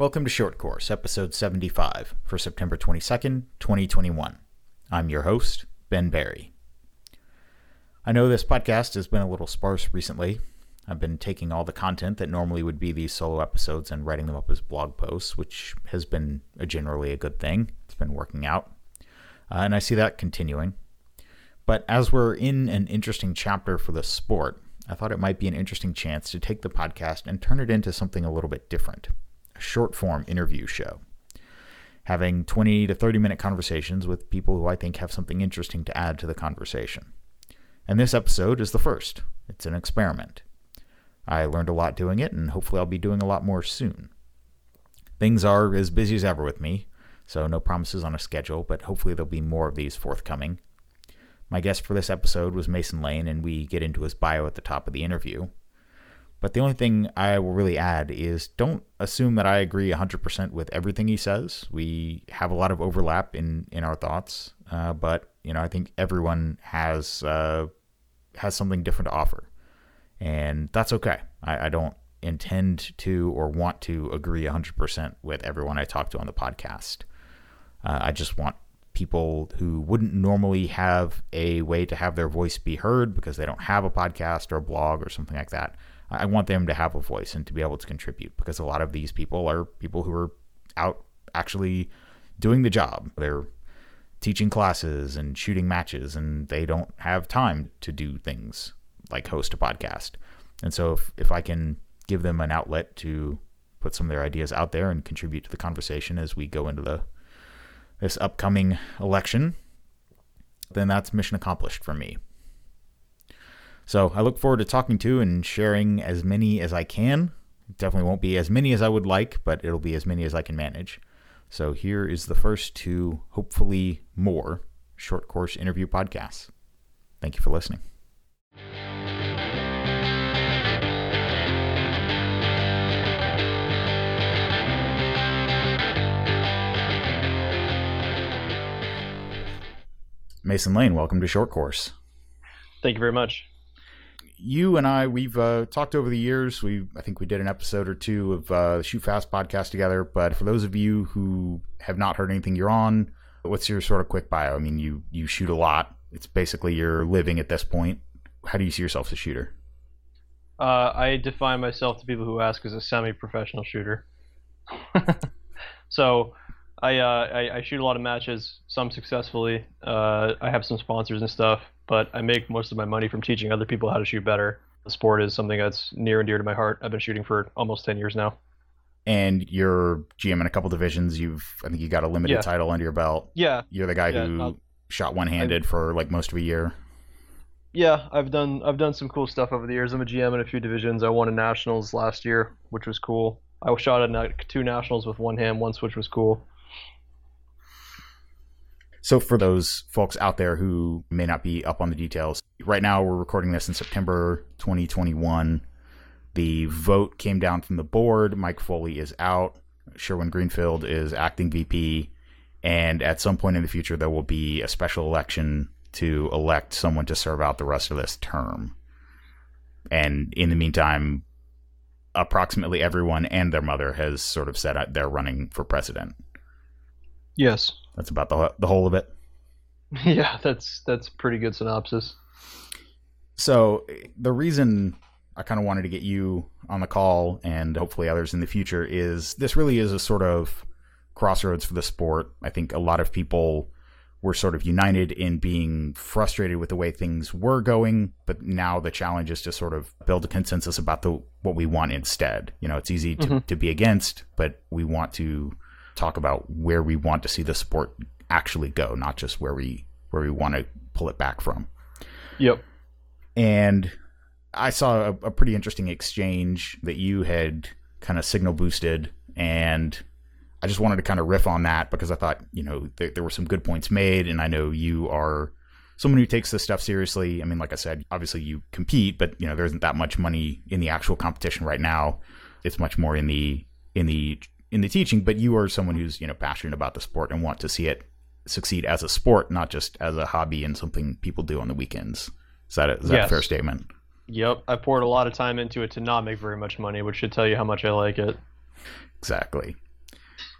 Welcome to Short Course, episode 75 for September 22nd, 2021. I'm your host, Ben Barry. I know this podcast has been a little sparse recently. I've been taking all the content that normally would be these solo episodes and writing them up as blog posts, which has been a generally a good thing. It's been working out. Uh, and I see that continuing. But as we're in an interesting chapter for the sport, I thought it might be an interesting chance to take the podcast and turn it into something a little bit different short form interview show, having 20 to 30 minute conversations with people who I think have something interesting to add to the conversation. And this episode is the first. It's an experiment. I learned a lot doing it, and hopefully, I'll be doing a lot more soon. Things are as busy as ever with me, so no promises on a schedule, but hopefully, there'll be more of these forthcoming. My guest for this episode was Mason Lane, and we get into his bio at the top of the interview. But the only thing I will really add is don't assume that I agree 100% with everything he says. We have a lot of overlap in, in our thoughts, uh, but you know I think everyone has uh, has something different to offer, and that's okay. I, I don't intend to or want to agree 100% with everyone I talk to on the podcast. Uh, I just want people who wouldn't normally have a way to have their voice be heard because they don't have a podcast or a blog or something like that I want them to have a voice and to be able to contribute because a lot of these people are people who are out actually doing the job. They're teaching classes and shooting matches, and they don't have time to do things like host a podcast. And so, if, if I can give them an outlet to put some of their ideas out there and contribute to the conversation as we go into the this upcoming election, then that's mission accomplished for me. So I look forward to talking to and sharing as many as I can. definitely won't be as many as I would like, but it'll be as many as I can manage. So here is the first two, hopefully more, short course interview podcasts. Thank you for listening. Mason Lane, welcome to Short Course. Thank you very much you and I, we've uh, talked over the years. We, I think we did an episode or two of uh, the Shoot Fast podcast together. But for those of you who have not heard anything you're on, what's your sort of quick bio? I mean, you you shoot a lot. It's basically your living at this point. How do you see yourself as a shooter? Uh, I define myself to people who ask as a semi-professional shooter. so I, uh, I, I shoot a lot of matches, some successfully. Uh, I have some sponsors and stuff but I make most of my money from teaching other people how to shoot better. The sport is something that's near and dear to my heart. I've been shooting for almost 10 years now. And you're GM in a couple divisions. You've, I think you got a limited yeah. title under your belt. Yeah. You're the guy yeah, who shot one handed for like most of a year. Yeah, I've done I've done some cool stuff over the years. I'm a GM in a few divisions. I won a nationals last year, which was cool. I shot at two nationals with one hand once, which was cool. So, for those folks out there who may not be up on the details, right now we're recording this in September 2021. The vote came down from the board. Mike Foley is out. Sherwin Greenfield is acting VP. And at some point in the future, there will be a special election to elect someone to serve out the rest of this term. And in the meantime, approximately everyone and their mother has sort of said uh, they're running for president. Yes. That's about the the whole of it. Yeah, that's that's pretty good synopsis. So the reason I kind of wanted to get you on the call and hopefully others in the future is this really is a sort of crossroads for the sport. I think a lot of people were sort of united in being frustrated with the way things were going, but now the challenge is to sort of build a consensus about the what we want instead. You know, it's easy to, mm-hmm. to be against, but we want to talk about where we want to see the sport actually go, not just where we where we want to pull it back from. Yep. And I saw a, a pretty interesting exchange that you had kind of signal boosted, and I just wanted to kind of riff on that because I thought you know th- there were some good points made, and I know you are someone who takes this stuff seriously. I mean, like I said, obviously you compete, but you know there isn't that much money in the actual competition right now. It's much more in the in the in the teaching, but you are someone who's you know passionate about the sport and want to see it succeed as a sport, not just as a hobby and something people do on the weekends. Is that a, is that yes. a fair statement? Yep, I poured a lot of time into it to not make very much money, which should tell you how much I like it. Exactly.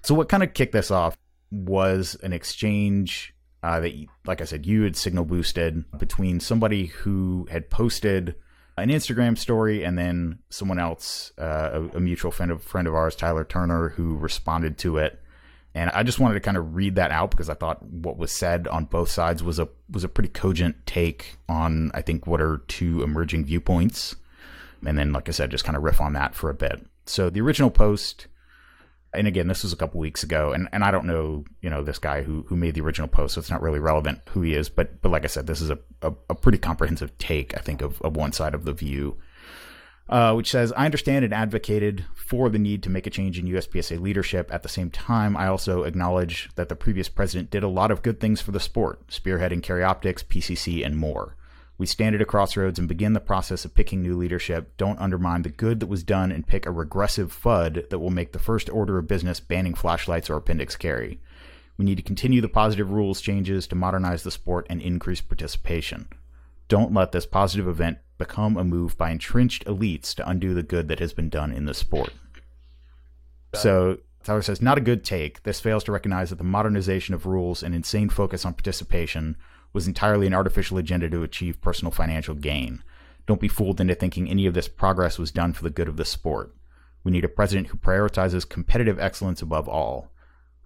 So, what kind of kicked this off was an exchange uh, that, like I said, you had signal boosted between somebody who had posted an Instagram story and then someone else, uh, a, a, mutual friend of friend of ours, Tyler Turner, who responded to it. And I just wanted to kind of read that out because I thought what was said on both sides was a was a pretty cogent take on I think what are two emerging viewpoints. And then, like I said, just kind of riff on that for a bit. So the original post and again, this was a couple weeks ago, and, and I don't know, you know, this guy who, who made the original post, so it's not really relevant who he is. But but like I said, this is a, a, a pretty comprehensive take, I think, of, of one side of the view, uh, which says, I understand and advocated for the need to make a change in USPSA leadership. At the same time, I also acknowledge that the previous president did a lot of good things for the sport, spearheading Carry Optics, PCC, and more. We stand at a crossroads and begin the process of picking new leadership. Don't undermine the good that was done and pick a regressive FUD that will make the first order of business banning flashlights or appendix carry. We need to continue the positive rules changes to modernize the sport and increase participation. Don't let this positive event become a move by entrenched elites to undo the good that has been done in the sport. So Tyler says, not a good take. This fails to recognize that the modernization of rules and insane focus on participation was entirely an artificial agenda to achieve personal financial gain. Don't be fooled into thinking any of this progress was done for the good of the sport. We need a president who prioritizes competitive excellence above all.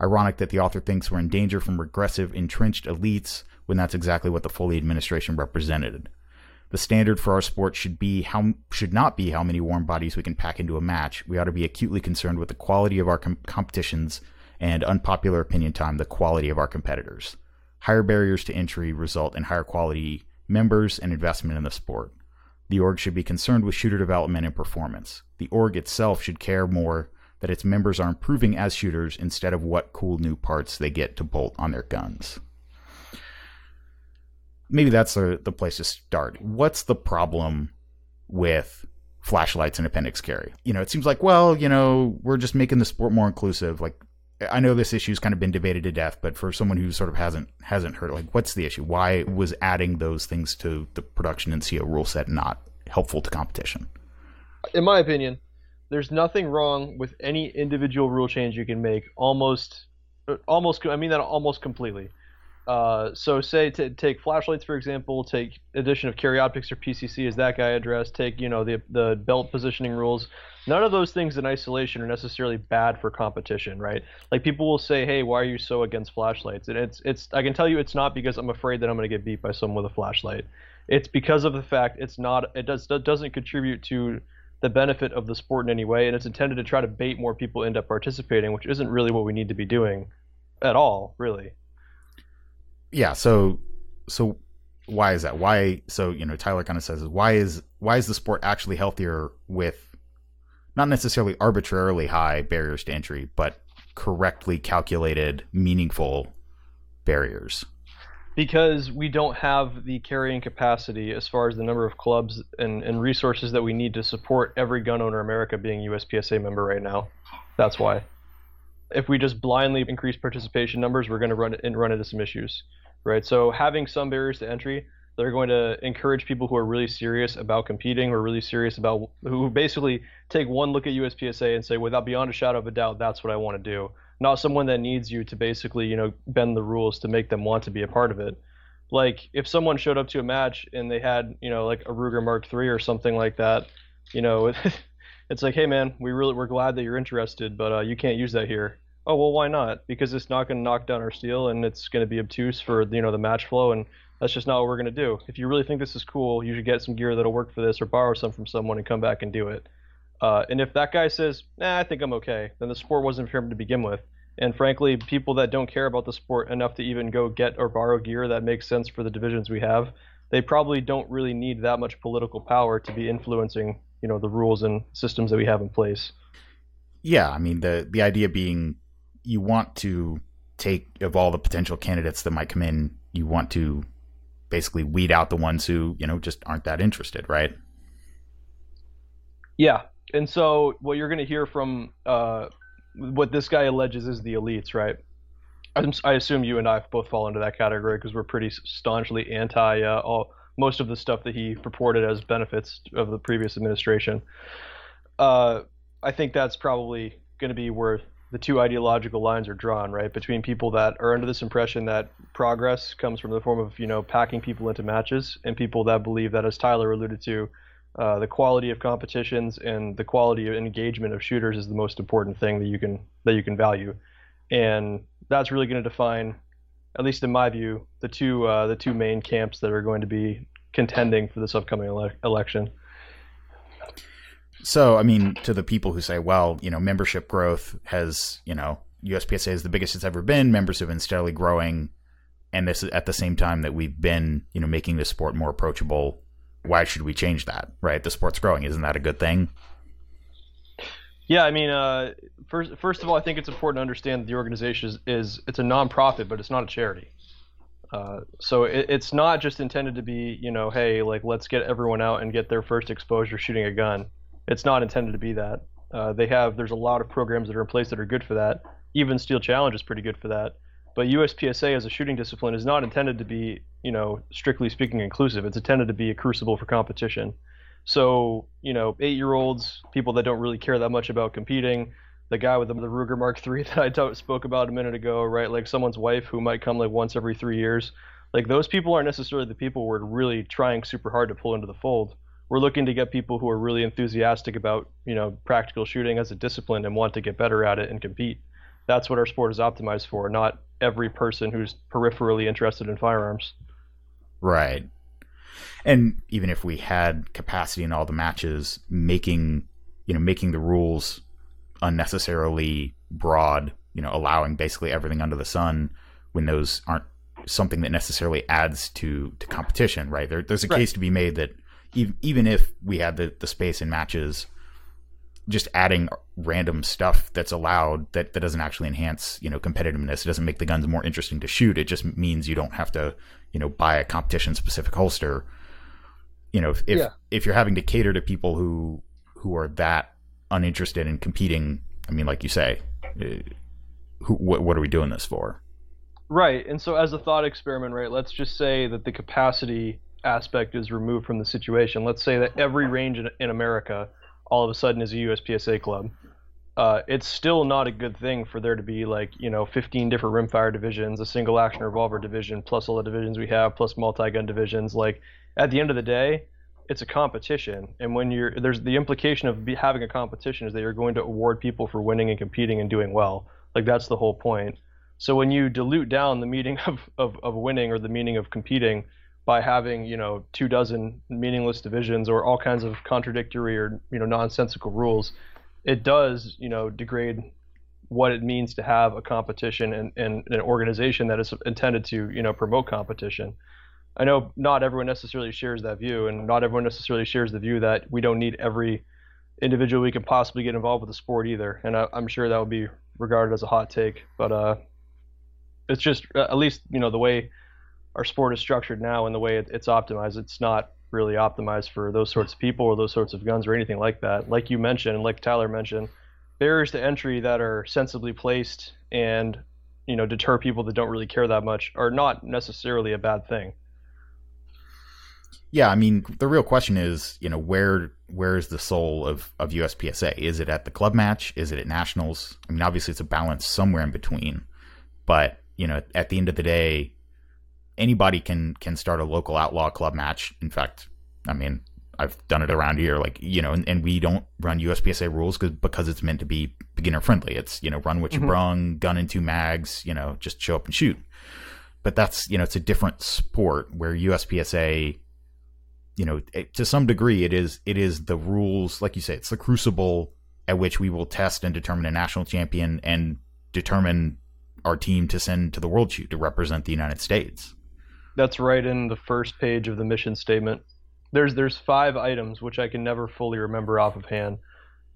Ironic that the author thinks we're in danger from regressive, entrenched elites when that's exactly what the Foley administration represented. The standard for our sport should be how should not be how many warm bodies we can pack into a match. We ought to be acutely concerned with the quality of our com- competitions and unpopular opinion time, the quality of our competitors. Higher barriers to entry result in higher quality members and investment in the sport. The org should be concerned with shooter development and performance. The org itself should care more that its members are improving as shooters instead of what cool new parts they get to bolt on their guns. Maybe that's the, the place to start. What's the problem with flashlights and appendix carry? You know, it seems like, well, you know, we're just making the sport more inclusive. Like, I know this issue's kind of been debated to death, but for someone who sort of hasn't hasn't heard, like, what's the issue? Why was adding those things to the production and CO rule set not helpful to competition? In my opinion, there's nothing wrong with any individual rule change you can make. Almost, uh, almost. I mean that almost completely. Uh, so say to take flashlights for example, take addition of carry optics or PCC as that guy addressed. Take you know the the belt positioning rules. None of those things in isolation are necessarily bad for competition, right? Like people will say, "Hey, why are you so against flashlights?" And it's it's I can tell you it's not because I'm afraid that I'm going to get beat by someone with a flashlight. It's because of the fact it's not it does it doesn't contribute to the benefit of the sport in any way, and it's intended to try to bait more people into participating, which isn't really what we need to be doing at all, really yeah, so so why is that? Why so you know Tyler kind of says why is why is the sport actually healthier with not necessarily arbitrarily high barriers to entry, but correctly calculated, meaningful barriers? Because we don't have the carrying capacity as far as the number of clubs and, and resources that we need to support every gun owner in America being USPSA member right now. That's why. If we just blindly increase participation numbers, we're going to run, run into some issues right? So having some barriers to entry, they're going to encourage people who are really serious about competing, are really serious about, who basically take one look at USPSA and say, without beyond a shadow of a doubt, that's what I want to do. Not someone that needs you to basically, you know, bend the rules to make them want to be a part of it. Like if someone showed up to a match and they had, you know, like a Ruger Mark III or something like that, you know, it's like, hey man, we really we're glad that you're interested, but uh, you can't use that here oh well why not? Because it's not going to knock down our steel and it's going to be obtuse for you know the match flow and that's just not what we're going to do. If you really think this is cool you should get some gear that'll work for this or borrow some from someone and come back and do it. Uh, and if that guy says nah i think i'm okay then the sport wasn't for him to begin with. And frankly people that don't care about the sport enough to even go get or borrow gear that makes sense for the divisions we have they probably don't really need that much political power to be influencing you know the rules and systems that we have in place. Yeah i mean the the idea being you want to take of all the potential candidates that might come in, you want to basically weed out the ones who you know just aren't that interested, right? Yeah, and so what you're going to hear from uh, what this guy alleges is the elites, right? I assume you and I both fall into that category because we're pretty staunchly anti uh, all most of the stuff that he purported as benefits of the previous administration. Uh, I think that's probably going to be where the two ideological lines are drawn, right? Between people that are under this impression that progress comes from the form of, you know, packing people into matches, and people that believe that, as Tyler alluded to, uh, the quality of competitions and the quality of engagement of shooters is the most important thing that you can that you can value, and that's really going to define, at least in my view, the two uh, the two main camps that are going to be contending for this upcoming ele- election. So, I mean, to the people who say, well, you know, membership growth has, you know, USPSA is the biggest it's ever been. Members have been steadily growing, and this is at the same time that we've been, you know, making the sport more approachable. Why should we change that? Right, the sport's growing. Isn't that a good thing? Yeah, I mean, uh, first first of all, I think it's important to understand that the organization is, is it's a nonprofit, but it's not a charity. Uh, so it, it's not just intended to be, you know, hey, like let's get everyone out and get their first exposure shooting a gun it's not intended to be that. Uh, they have there's a lot of programs that are in place that are good for that. Even Steel Challenge is pretty good for that. But USPSA as a shooting discipline is not intended to be, you know, strictly speaking inclusive. It's intended to be a crucible for competition. So, you know, eight-year-olds, people that don't really care that much about competing, the guy with the, Ruger Mark III that I t- spoke about a minute ago, right? Like someone's wife who might come like once every three years. Like those people aren't necessarily the people we're really trying super hard to pull into the fold we're looking to get people who are really enthusiastic about you know practical shooting as a discipline and want to get better at it and compete. That's what our sport is optimized for, not every person who's peripherally interested in firearms. Right. And even if we had capacity in all the matches, making you know making the rules unnecessarily broad, you know, allowing basically everything under the sun when those aren't something that necessarily adds to to competition, right? There, there's a right. case to be made that even if we had the, the space in matches, just adding random stuff that's allowed that, that doesn't actually enhance, you know, competitiveness. It doesn't make the guns more interesting to shoot. It just means you don't have to, you know, buy a competition specific holster. You know, if yeah. if you're having to cater to people who who are that uninterested in competing, I mean, like you say, uh, who, what, what are we doing this for? Right. And so, as a thought experiment, right, let's just say that the capacity aspect is removed from the situation. Let's say that every range in, in America all of a sudden is a USPSA club. Uh, it's still not a good thing for there to be like you know 15 different rimfire divisions, a single action revolver division, plus all the divisions we have, plus multi-gun divisions. Like at the end of the day, it's a competition, and when you're there's the implication of be, having a competition is that you're going to award people for winning and competing and doing well. Like that's the whole point. So when you dilute down the meaning of, of, of winning or the meaning of competing by having you know two dozen meaningless divisions or all kinds of contradictory or you know nonsensical rules, it does you know degrade what it means to have a competition and, and an organization that is intended to you know promote competition. I know not everyone necessarily shares that view, and not everyone necessarily shares the view that we don't need every individual we can possibly get involved with the sport either. And I, am sure that would be regarded as a hot take, but uh, it's just at least you know the way our sport is structured now and the way it, it's optimized, it's not really optimized for those sorts of people or those sorts of guns or anything like that. Like you mentioned, and like Tyler mentioned, barriers to entry that are sensibly placed and you know deter people that don't really care that much are not necessarily a bad thing. Yeah, I mean, the real question is, you know, where where is the soul of of USPSA? Is it at the club match? Is it at nationals? I mean, obviously, it's a balance somewhere in between. But you know, at the end of the day, anybody can can start a local outlaw club match. In fact, I mean, I've done it around here, like you know, and, and we don't run USPSA rules because because it's meant to be beginner friendly. It's you know, run what you mm-hmm. brung, gun and two mags, you know, just show up and shoot. But that's you know, it's a different sport where USPSA, you know, it, to some degree, it is it is the rules, like you say, it's the crucible at which we will test and determine a national champion and determine our team to send to the world shoot to represent the United States. That's right in the first page of the mission statement. There's there's five items which I can never fully remember off of hand.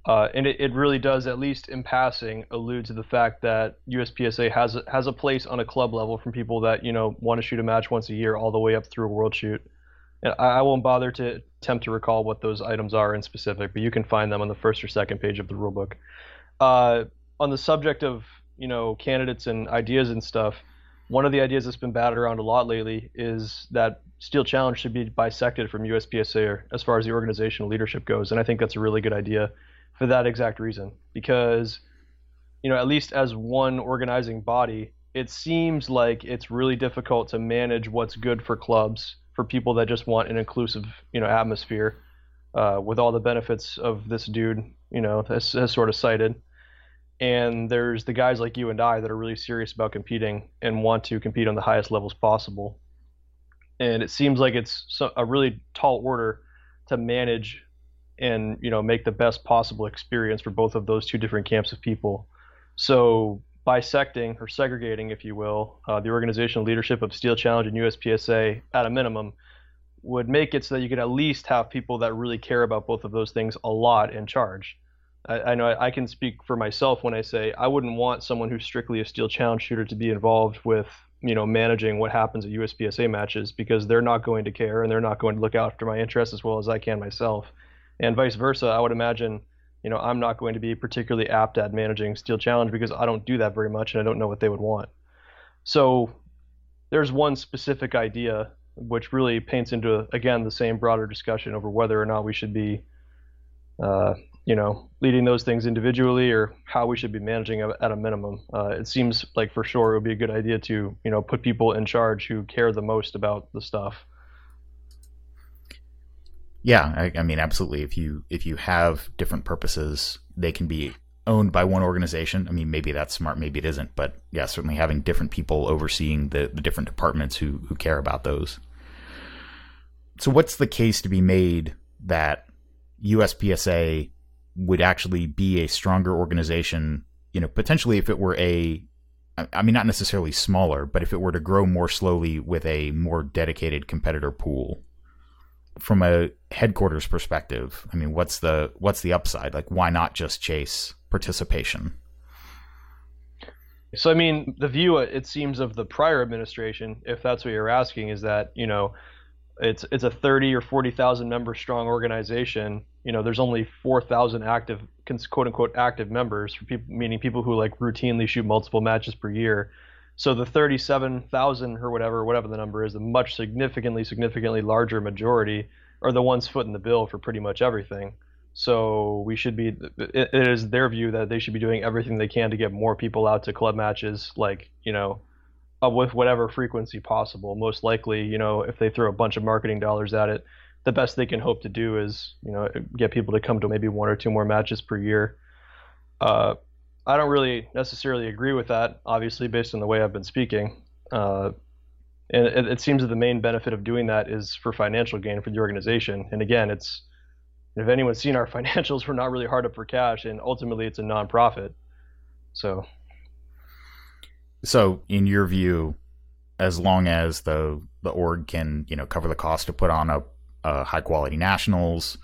Uh, and it, it really does, at least in passing, allude to the fact that USPSA has a, has a place on a club level from people that you know want to shoot a match once a year, all the way up through a world shoot. And I, I won't bother to attempt to recall what those items are in specific, but you can find them on the first or second page of the rulebook. Uh, on the subject of you know candidates and ideas and stuff, one of the ideas that's been batted around a lot lately is that Steel Challenge should be bisected from USPSA as far as the organizational leadership goes, and I think that's a really good idea for that exact reason. Because you know, at least as one organizing body, it seems like it's really difficult to manage what's good for clubs for people that just want an inclusive, you know, atmosphere uh, with all the benefits of this dude, you know, has, has sort of cited. And there's the guys like you and I that are really serious about competing and want to compete on the highest levels possible. And it seems like it's a really tall order to manage and you know make the best possible experience for both of those two different camps of people. So bisecting or segregating, if you will, uh, the organizational leadership of Steel Challenge and USPSA at a minimum would make it so that you could at least have people that really care about both of those things a lot in charge. I, I know I, I, can speak for myself when I say I wouldn't want someone who's strictly a steel challenge shooter to be involved with you know managing what happens at USPSA matches because they're not going to care and they're not going to look after my interests as well as I can myself, and vice versa. I would imagine you know I'm not going to be particularly apt at managing steel challenge because I don't do that very much and I don't know what they would want. So there's one specific idea which really paints into again the same broader discussion over whether or not we should be, uh, you know, leading those things individually or how we should be managing at a minimum. Uh, it seems like for sure it would be a good idea to you know put people in charge who care the most about the stuff. Yeah, I, I mean, absolutely. If you if you have different purposes, they can be owned by one organization. I mean, maybe that's smart, maybe it isn't, but yeah, certainly having different people overseeing the, the different departments who who care about those so what's the case to be made that USPSA would actually be a stronger organization, you know, potentially if it were a I mean not necessarily smaller, but if it were to grow more slowly with a more dedicated competitor pool. From a headquarters perspective, I mean what's the what's the upside? Like why not just chase participation? So I mean, the view it seems of the prior administration, if that's what you're asking, is that, you know, it's it's a 30 or 40,000 member strong organization. You know, there's only 4,000 active quote unquote active members for people meaning people who like routinely shoot multiple matches per year. So the 37,000 or whatever whatever the number is, a much significantly significantly larger majority are the ones footing the bill for pretty much everything. So we should be it is their view that they should be doing everything they can to get more people out to club matches like, you know, uh, with whatever frequency possible. Most likely, you know, if they throw a bunch of marketing dollars at it, the best they can hope to do is, you know, get people to come to maybe one or two more matches per year. Uh, I don't really necessarily agree with that, obviously, based on the way I've been speaking. Uh, and it, it, seems that the main benefit of doing that is for financial gain for the organization. And again, it's if anyone's seen our financials, we're not really hard up for cash, and ultimately, it's a nonprofit. So so, in your view, as long as the the org can you know cover the cost to put on a, a high quality nationals,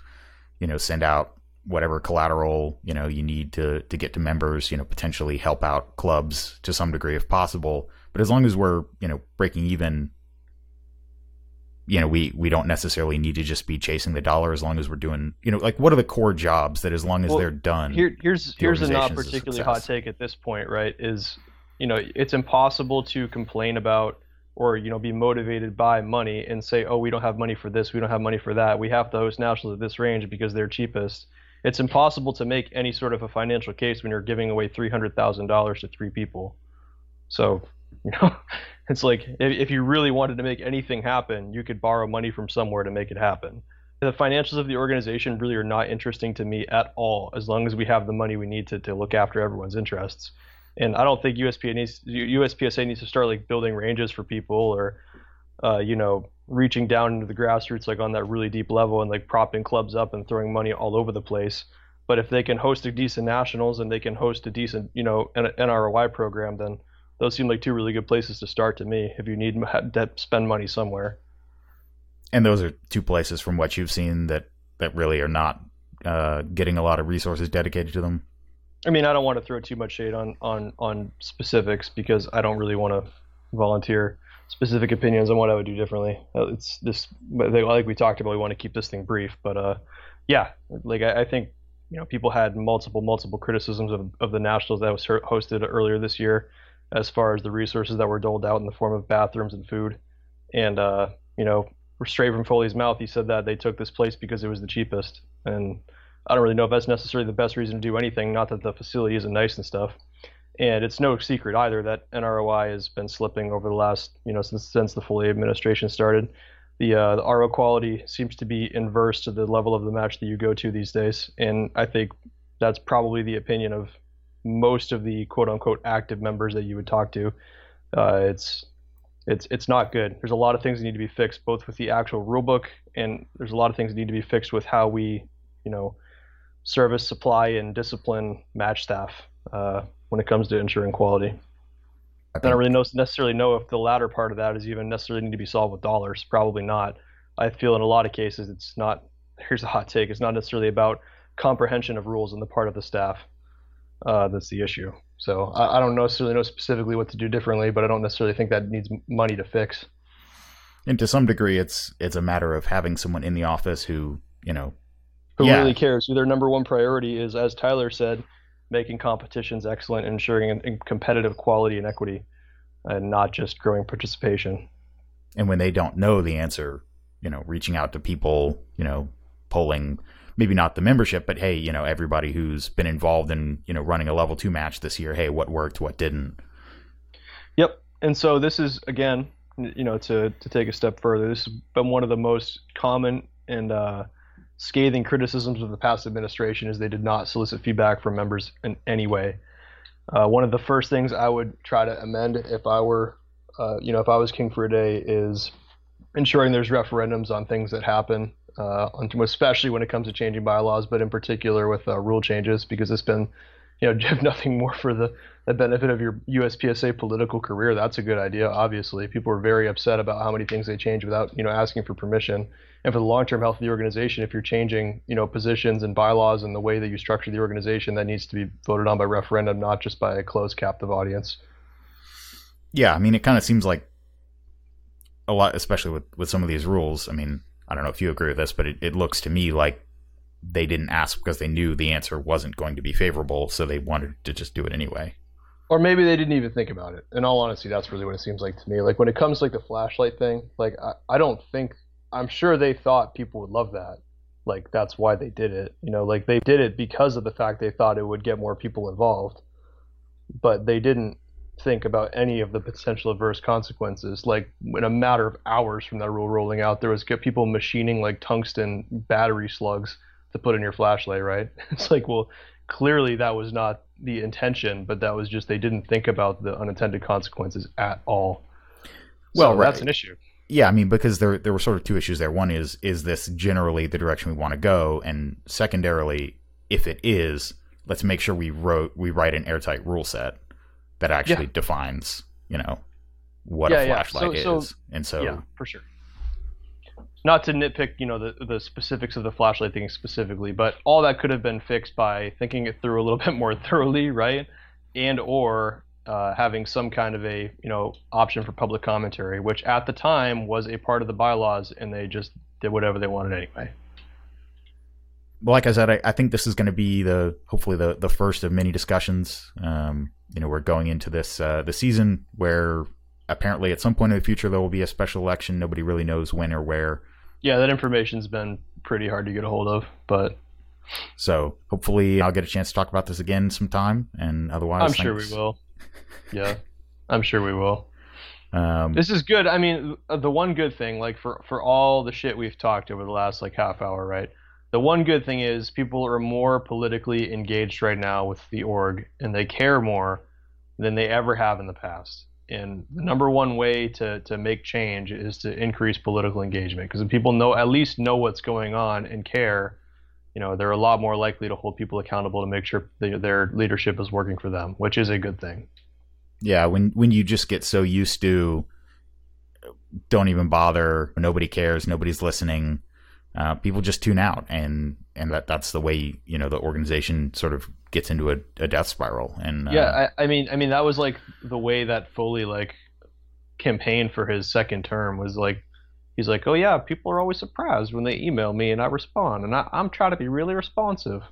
you know, send out whatever collateral you know you need to to get to members, you know, potentially help out clubs to some degree if possible. But as long as we're you know breaking even, you know, we we don't necessarily need to just be chasing the dollar as long as we're doing you know like what are the core jobs that as long as well, they're done. Here, here's here's a not particularly a hot take at this point, right? Is you know it's impossible to complain about or you know be motivated by money and say oh we don't have money for this we don't have money for that. We have to host nationals at this range because they're cheapest. It's impossible to make any sort of a financial case when you're giving away $300000 to three people. So you know it's like if, if you really wanted to make anything happen you could borrow money from somewhere to make it happen. The financials of the organization really are not interesting to me at all as long as we have the money we need to, to look after everyone's interests and I don't think needs USPSA needs to start like building ranges for people or uh, you know reaching down into the grassroots like on that really deep level and like propping clubs up and throwing money all over the place. But if they can host a decent nationals and they can host a decent you know NROI program, then those seem like two really good places to start to me if you need to spend money somewhere. And those are two places from what you've seen that that really are not uh, getting a lot of resources dedicated to them. I mean, I don't want to throw too much shade on on on specifics because I don't really want to volunteer specific opinions on what I would do differently. Uh, it's this, like we talked about, we want to keep this thing brief, but uh, yeah, like I, I think you know people had multiple multiple criticisms of of the nationals that was hosted earlier this year, as far as the resources that were doled out in the form of bathrooms and food, and uh, you know, straight from Foley's mouth, he said that they took this place because it was the cheapest, and I don't really know if that's necessarily the best reason to do anything. Not that the facility isn't nice and stuff, And it's no secret either that NROI has been slipping over the last, you know, since since the Foley administration started. The uh, the RO quality seems to be inverse to the level of the match that you go to these days, and I think that's probably the opinion of most of the quote unquote active members that you would talk to. Uh, it's it's it's not good. There's a lot of things that need to be fixed, both with the actual rulebook, and there's a lot of things that need to be fixed with how we, you know, service, supply, and discipline match staff uh, when it comes to ensuring quality. I, I don't really know, necessarily know if the latter part of that is even necessarily need to be solved with dollars. Probably not. I feel in a lot of cases it's not. Here's a hot take. It's not necessarily about comprehension of rules on the part of the staff. Uh, that's the issue. So I, I, don't necessarily know specifically what to do differently, but I don't necessarily think that needs money to fix. And to some degree, it's it's a matter of having someone in the office who you know who yeah. really cares. Who their number one priority is, as Tyler said, making competitions excellent ensuring competitive quality and equity, and not just growing participation. And when they don't know the answer, you know, reaching out to people, you know, polling maybe not the membership, but hey, you know, everybody who's been involved in, you know, running a level two match this year, hey, what worked, what didn't. Yep. And so this is again, you know, to to take a step further, this has been one of the most common and uh, scathing criticisms of the past administration is they did not solicit feedback from members in any way. Uh, one of the first things I would try to amend if I were, uh, you know, if I was king for a day, is ensuring there's referendums on things that happen uh, especially when it comes to changing bylaws, but in particular with uh, rule changes, because it's been, you know, if nothing more for the, the benefit of your USPSA political career, that's a good idea. Obviously, people were very upset about how many things they change without, you know, asking for permission. And for the long-term health of the organization, if you're changing, you know, positions and bylaws and the way that you structure the organization, that needs to be voted on by referendum, not just by a closed captive audience. Yeah, I mean, it kind of seems like a lot, especially with with some of these rules. I mean, I don't know if you agree with this, but it, it looks to me like they didn't ask because they knew the answer wasn't going to be favorable, so they wanted to just do it anyway. Or maybe they didn't even think about it. In all honesty, that's really what it seems like to me. Like when it comes to like the flashlight thing, like I, I don't think I'm sure they thought people would love that. Like that's why they did it. You know, like they did it because of the fact they thought it would get more people involved. But they didn't think about any of the potential adverse consequences. Like in a matter of hours from that rule rolling out, there was people machining like tungsten battery slugs to put in your flashlight. Right? It's like, well, clearly that was not the intention, but that was just they didn't think about the unintended consequences at all. Well, so right. that's an issue. Yeah, I mean, because there there were sort of two issues there. One is is this generally the direction we want to go, and secondarily, if it is, let's make sure we wrote we write an airtight rule set that actually yeah. defines, you know, what yeah, a flashlight yeah. so, is. So, and so, yeah, for sure. Not to nitpick, you know, the the specifics of the flashlight thing specifically, but all that could have been fixed by thinking it through a little bit more thoroughly, right? And or uh, having some kind of a you know option for public commentary, which at the time was a part of the bylaws, and they just did whatever they wanted anyway. Well, like I said, I, I think this is going to be the hopefully the the first of many discussions. Um, you know we're going into this uh, the season where apparently at some point in the future there will be a special election. Nobody really knows when or where. Yeah, that information's been pretty hard to get a hold of, but so hopefully I'll get a chance to talk about this again sometime. And otherwise, I'm sure we will. Yeah, I'm sure we will. Um, this is good. I mean, the one good thing, like for for all the shit we've talked over the last like half hour, right? the one good thing is people are more politically engaged right now with the org and they care more than they ever have in the past. And the number one way to, to make change is to increase political engagement because if people know at least know what's going on and care, you know, they're a lot more likely to hold people accountable to make sure they, their leadership is working for them, which is a good thing. Yeah, when when you just get so used to don't even bother, nobody cares, nobody's listening, uh, people just tune out, and and that that's the way you know the organization sort of gets into a, a death spiral. And uh, yeah, I, I, mean, I mean that was like the way that Foley like campaigned for his second term was like he's like, oh yeah, people are always surprised when they email me and I respond, and I, I'm trying to be really responsive.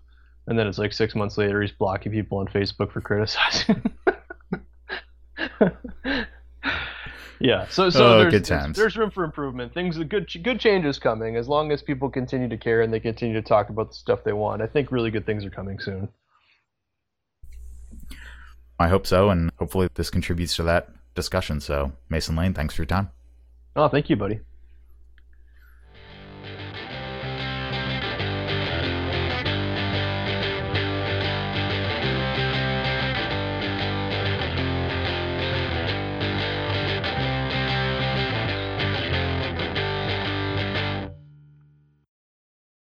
And then it's like six months later, he's blocking people on Facebook for criticizing. yeah. So so oh, there's, there's, there's room for improvement. Things good good changes coming as long as people continue to care and they continue to talk about the stuff they want. I think really good things are coming soon. I hope so, and hopefully this contributes to that discussion. So, Mason Lane, thanks for your time. Oh, thank you, buddy.